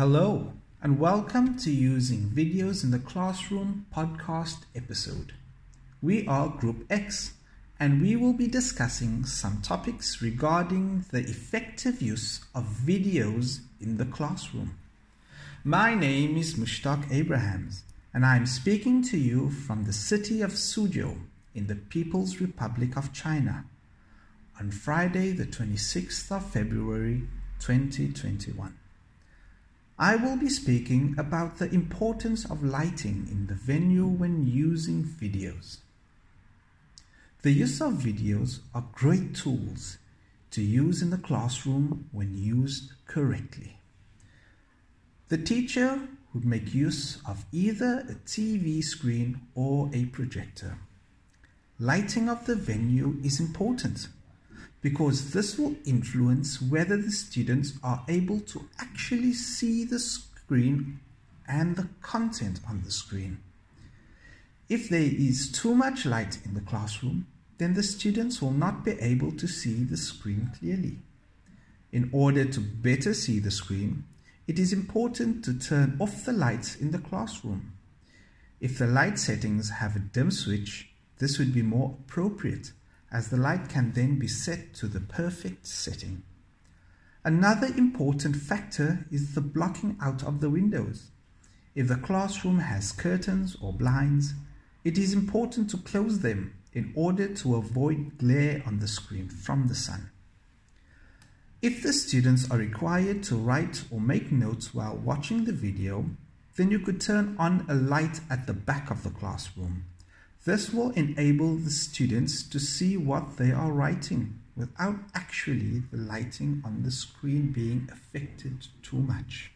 Hello, and welcome to Using Videos in the Classroom podcast episode. We are Group X, and we will be discussing some topics regarding the effective use of videos in the classroom. My name is Mushtaq Abrahams, and I am speaking to you from the city of Suzhou in the People's Republic of China on Friday, the 26th of February 2021. I will be speaking about the importance of lighting in the venue when using videos. The use of videos are great tools to use in the classroom when used correctly. The teacher would make use of either a TV screen or a projector. Lighting of the venue is important because this will influence whether the students are able to actually see the screen and the content on the screen. If there is too much light in the classroom, then the students will not be able to see the screen clearly. In order to better see the screen, it is important to turn off the lights in the classroom. If the light settings have a dim switch, this would be more appropriate as the light can then be set to the perfect setting. Another important factor is the blocking out of the windows. If the classroom has curtains or blinds, it is important to close them in order to avoid glare on the screen from the sun. If the students are required to write or make notes while watching the video, then you could turn on a light at the back of the classroom this will enable the students to see what they are writing without actually the lighting on the screen being affected too much.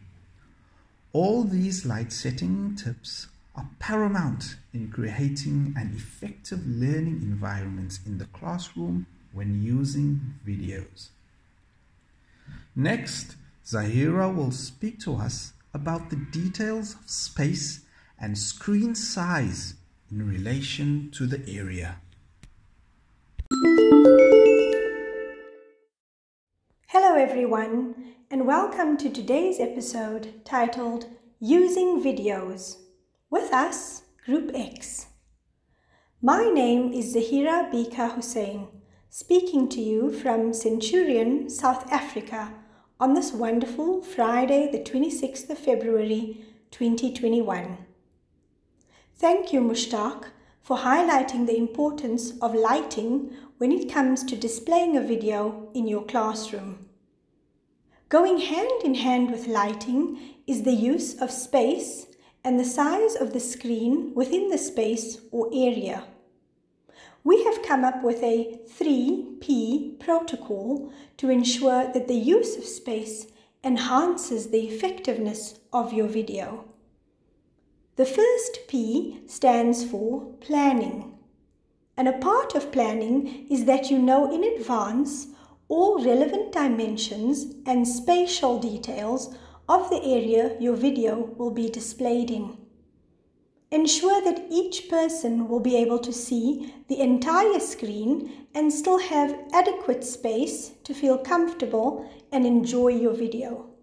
All these light setting tips are paramount in creating an effective learning environment in the classroom when using videos. Next, Zahira will speak to us about the details of space and screen size in relation to the area. Hello, everyone, and welcome to today's episode titled Using Videos. With us, Group X. My name is Zahira Bika Hussein, speaking to you from Centurion, South Africa, on this wonderful Friday, the 26th of February 2021. Thank you, Mushtaq, for highlighting the importance of lighting when it comes to displaying a video in your classroom. Going hand in hand with lighting is the use of space and the size of the screen within the space or area. We have come up with a 3P protocol to ensure that the use of space enhances the effectiveness of your video. The first P stands for planning. And a part of planning is that you know in advance all relevant dimensions and spatial details of the area your video will be displayed in. Ensure that each person will be able to see the entire screen and still have adequate space to feel comfortable and enjoy your video.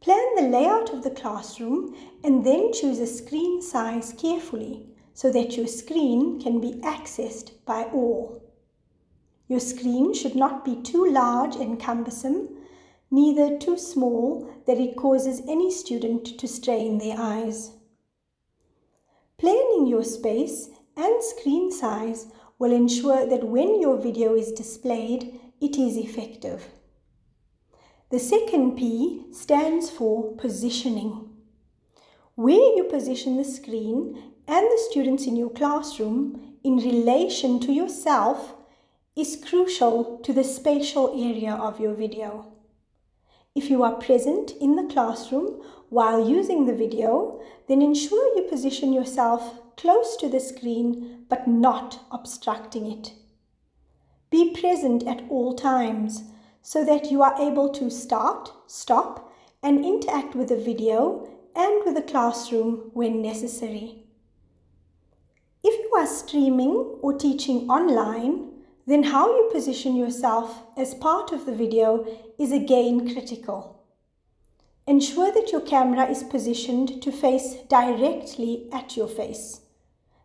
Plan the layout of the classroom and then choose a screen size carefully so that your screen can be accessed by all. Your screen should not be too large and cumbersome, neither too small that it causes any student to strain their eyes. Planning your space and screen size will ensure that when your video is displayed, it is effective. The second P stands for positioning. Where you position the screen and the students in your classroom in relation to yourself is crucial to the spatial area of your video. If you are present in the classroom while using the video, then ensure you position yourself close to the screen but not obstructing it. Be present at all times so that you are able to start, stop, and interact with the video and with the classroom when necessary. If you are streaming or teaching online, then how you position yourself as part of the video is again critical. ensure that your camera is positioned to face directly at your face.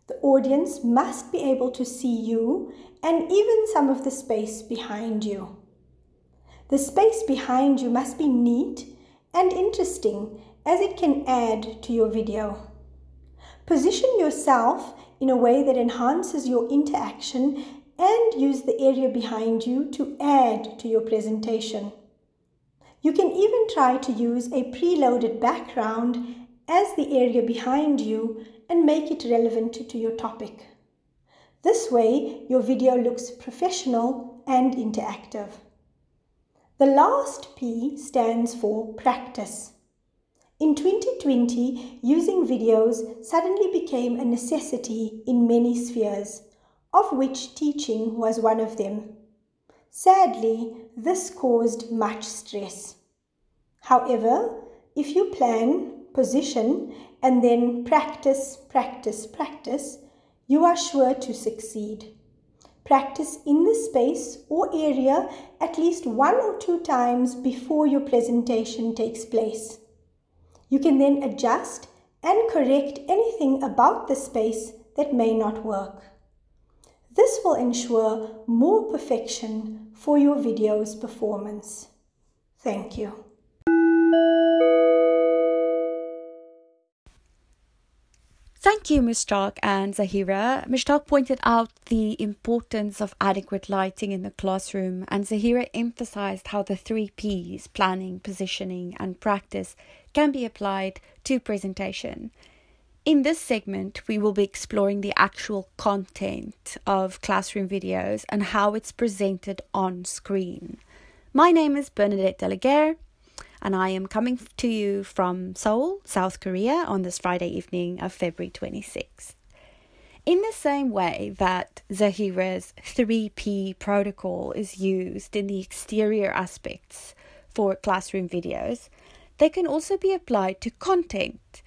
The audience must be able to see you and even some of the space behind you. The space behind you must be neat and interesting as it can add to your video. Position yourself in a way that enhances your interaction and use the area behind you to add to your presentation. You can even try to use a preloaded background as the area behind you and make it relevant to your topic. This way, your video looks professional and interactive. The last P stands for practice. In 2020, using videos suddenly became a necessity in many spheres, of which teaching was one of them. Sadly, this caused much stress. However, if you plan, position, and then practice, practice, practice, you are sure to succeed. Practice in the space or area at least one or two times before your presentation takes place. You can then adjust and correct anything about the space that may not work. This will ensure more perfection for your video's performance. Thank you. Thank you, Mushtaq and Zahira. Mushtaq pointed out the importance of adequate lighting in the classroom, and Zahira emphasized how the three P's planning, positioning, and practice can be applied to presentation. In this segment, we will be exploring the actual content of classroom videos and how it's presented on screen. My name is Bernadette Delaguerre and I am coming to you from Seoul, South Korea, on this Friday evening of February 26th. In the same way that Zahira's 3P protocol is used in the exterior aspects for classroom videos, they can also be applied to content.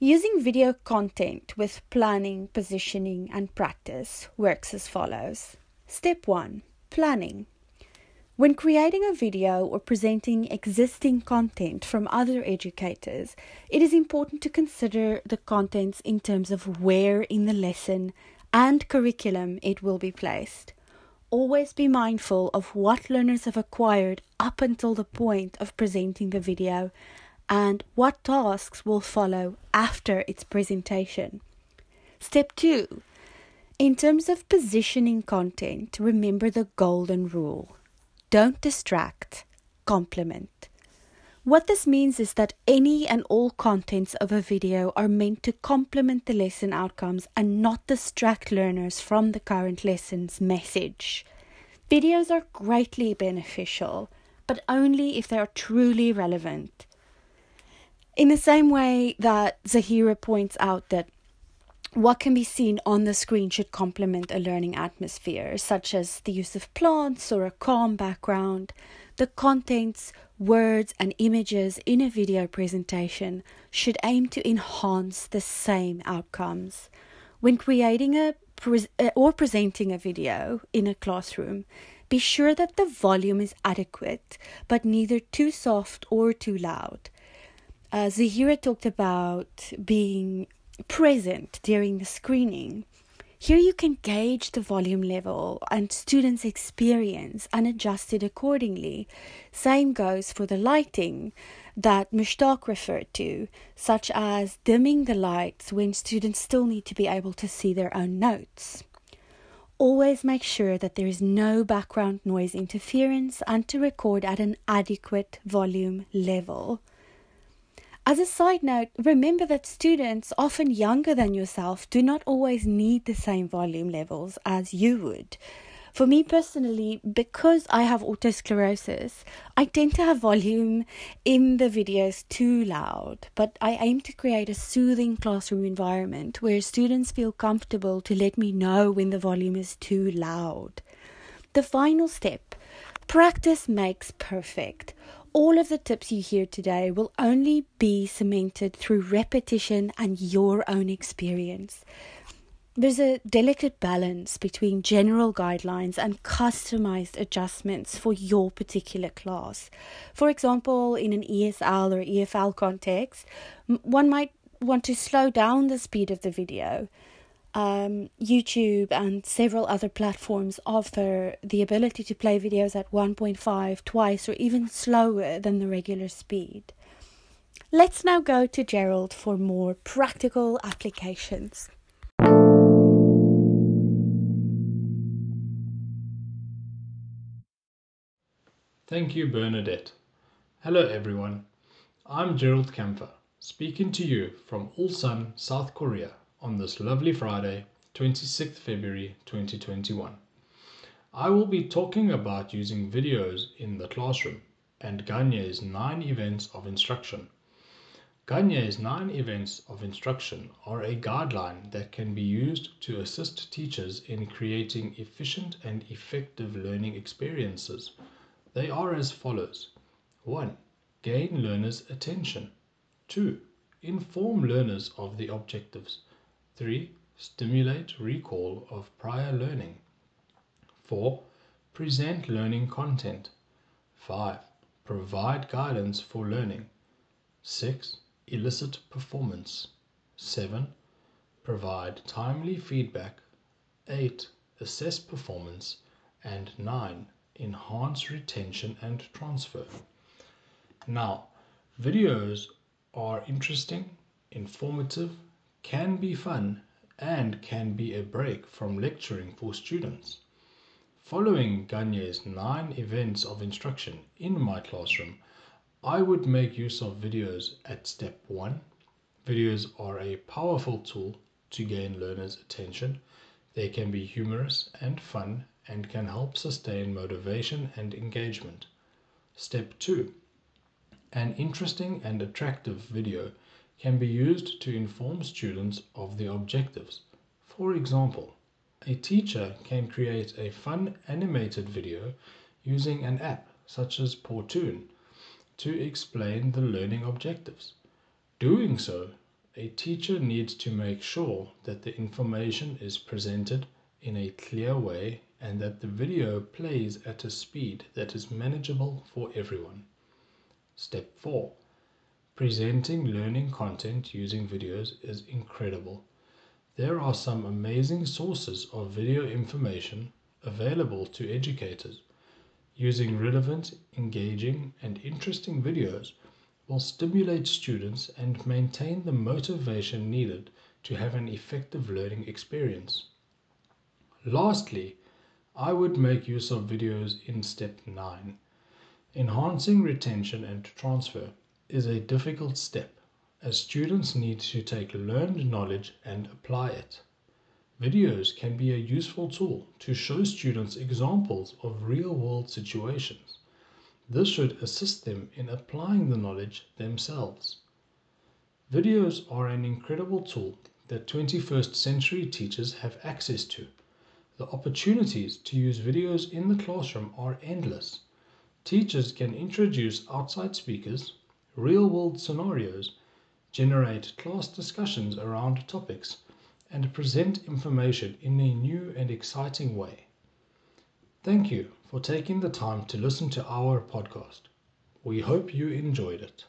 Using video content with planning, positioning, and practice works as follows. Step 1 Planning. When creating a video or presenting existing content from other educators, it is important to consider the contents in terms of where in the lesson and curriculum it will be placed. Always be mindful of what learners have acquired up until the point of presenting the video and what tasks will follow after its presentation. Step 2. In terms of positioning content, remember the golden rule. Don't distract, complement. What this means is that any and all contents of a video are meant to complement the lesson outcomes and not distract learners from the current lesson's message. Videos are greatly beneficial, but only if they are truly relevant. In the same way that Zahira points out that what can be seen on the screen should complement a learning atmosphere, such as the use of plants or a calm background. The contents, words, and images in a video presentation should aim to enhance the same outcomes. When creating a pre- uh, or presenting a video in a classroom, be sure that the volume is adequate, but neither too soft or too loud. Uh, Zahira talked about being present during the screening. Here you can gauge the volume level and students' experience and adjust it accordingly. Same goes for the lighting that Mushtaq referred to, such as dimming the lights when students still need to be able to see their own notes. Always make sure that there is no background noise interference and to record at an adequate volume level. As a side note, remember that students, often younger than yourself, do not always need the same volume levels as you would. For me personally, because I have otosclerosis, I tend to have volume in the videos too loud, but I aim to create a soothing classroom environment where students feel comfortable to let me know when the volume is too loud. The final step practice makes perfect all of the tips you hear today will only be cemented through repetition and your own experience. there's a delicate balance between general guidelines and customized adjustments for your particular class. For example, in an ESL or EFL context, one might want to slow down the speed of the video. Um, YouTube and several other platforms offer the ability to play videos at 1.5, twice, or even slower than the regular speed. Let's now go to Gerald for more practical applications. Thank you, Bernadette. Hello, everyone. I'm Gerald Kampfer, speaking to you from Ulsan, South Korea on this lovely Friday, 26th February 2021. I will be talking about using videos in the classroom and Gagne's 9 events of instruction. Gagne's 9 events of instruction are a guideline that can be used to assist teachers in creating efficient and effective learning experiences they are as follows 1. Gain learners' attention. 2. Inform learners of the objectives. 3. Stimulate recall of prior learning. 4. Present learning content. 5. Provide guidance for learning. 6. Elicit performance. 7. Provide timely feedback. 8. Assess performance. And 9 enhance retention and transfer. Now, videos are interesting, informative, can be fun, and can be a break from lecturing for students. Following Gagne's nine events of instruction in my classroom, I would make use of videos at step one. Videos are a powerful tool to gain learners' attention. They can be humorous and fun and can help sustain motivation and engagement. Step 2. An interesting and attractive video can be used to inform students of the objectives. For example, a teacher can create a fun animated video using an app such as Powtoon to explain the learning objectives. Doing so, a teacher needs to make sure that the information is presented in a clear way and that the video plays at a speed that is manageable for everyone. Step 4. Presenting learning content using videos is incredible. There are some amazing sources of video information available to educators. Using relevant, engaging, and interesting videos will stimulate students and maintain the motivation needed to have an effective learning experience. Lastly, I would make use of videos in step 9. Enhancing retention and transfer is a difficult step as students need to take learned knowledge and apply it. Videos can be a useful tool to show students examples of real world situations. This should assist them in applying the knowledge themselves. Videos are an incredible tool that 21st century teachers have access to. The opportunities to use videos in the classroom are endless. Teachers can introduce outside speakers, real world scenarios, generate class discussions around topics, and present information in a new and exciting way. Thank you for taking the time to listen to our podcast. We hope you enjoyed it.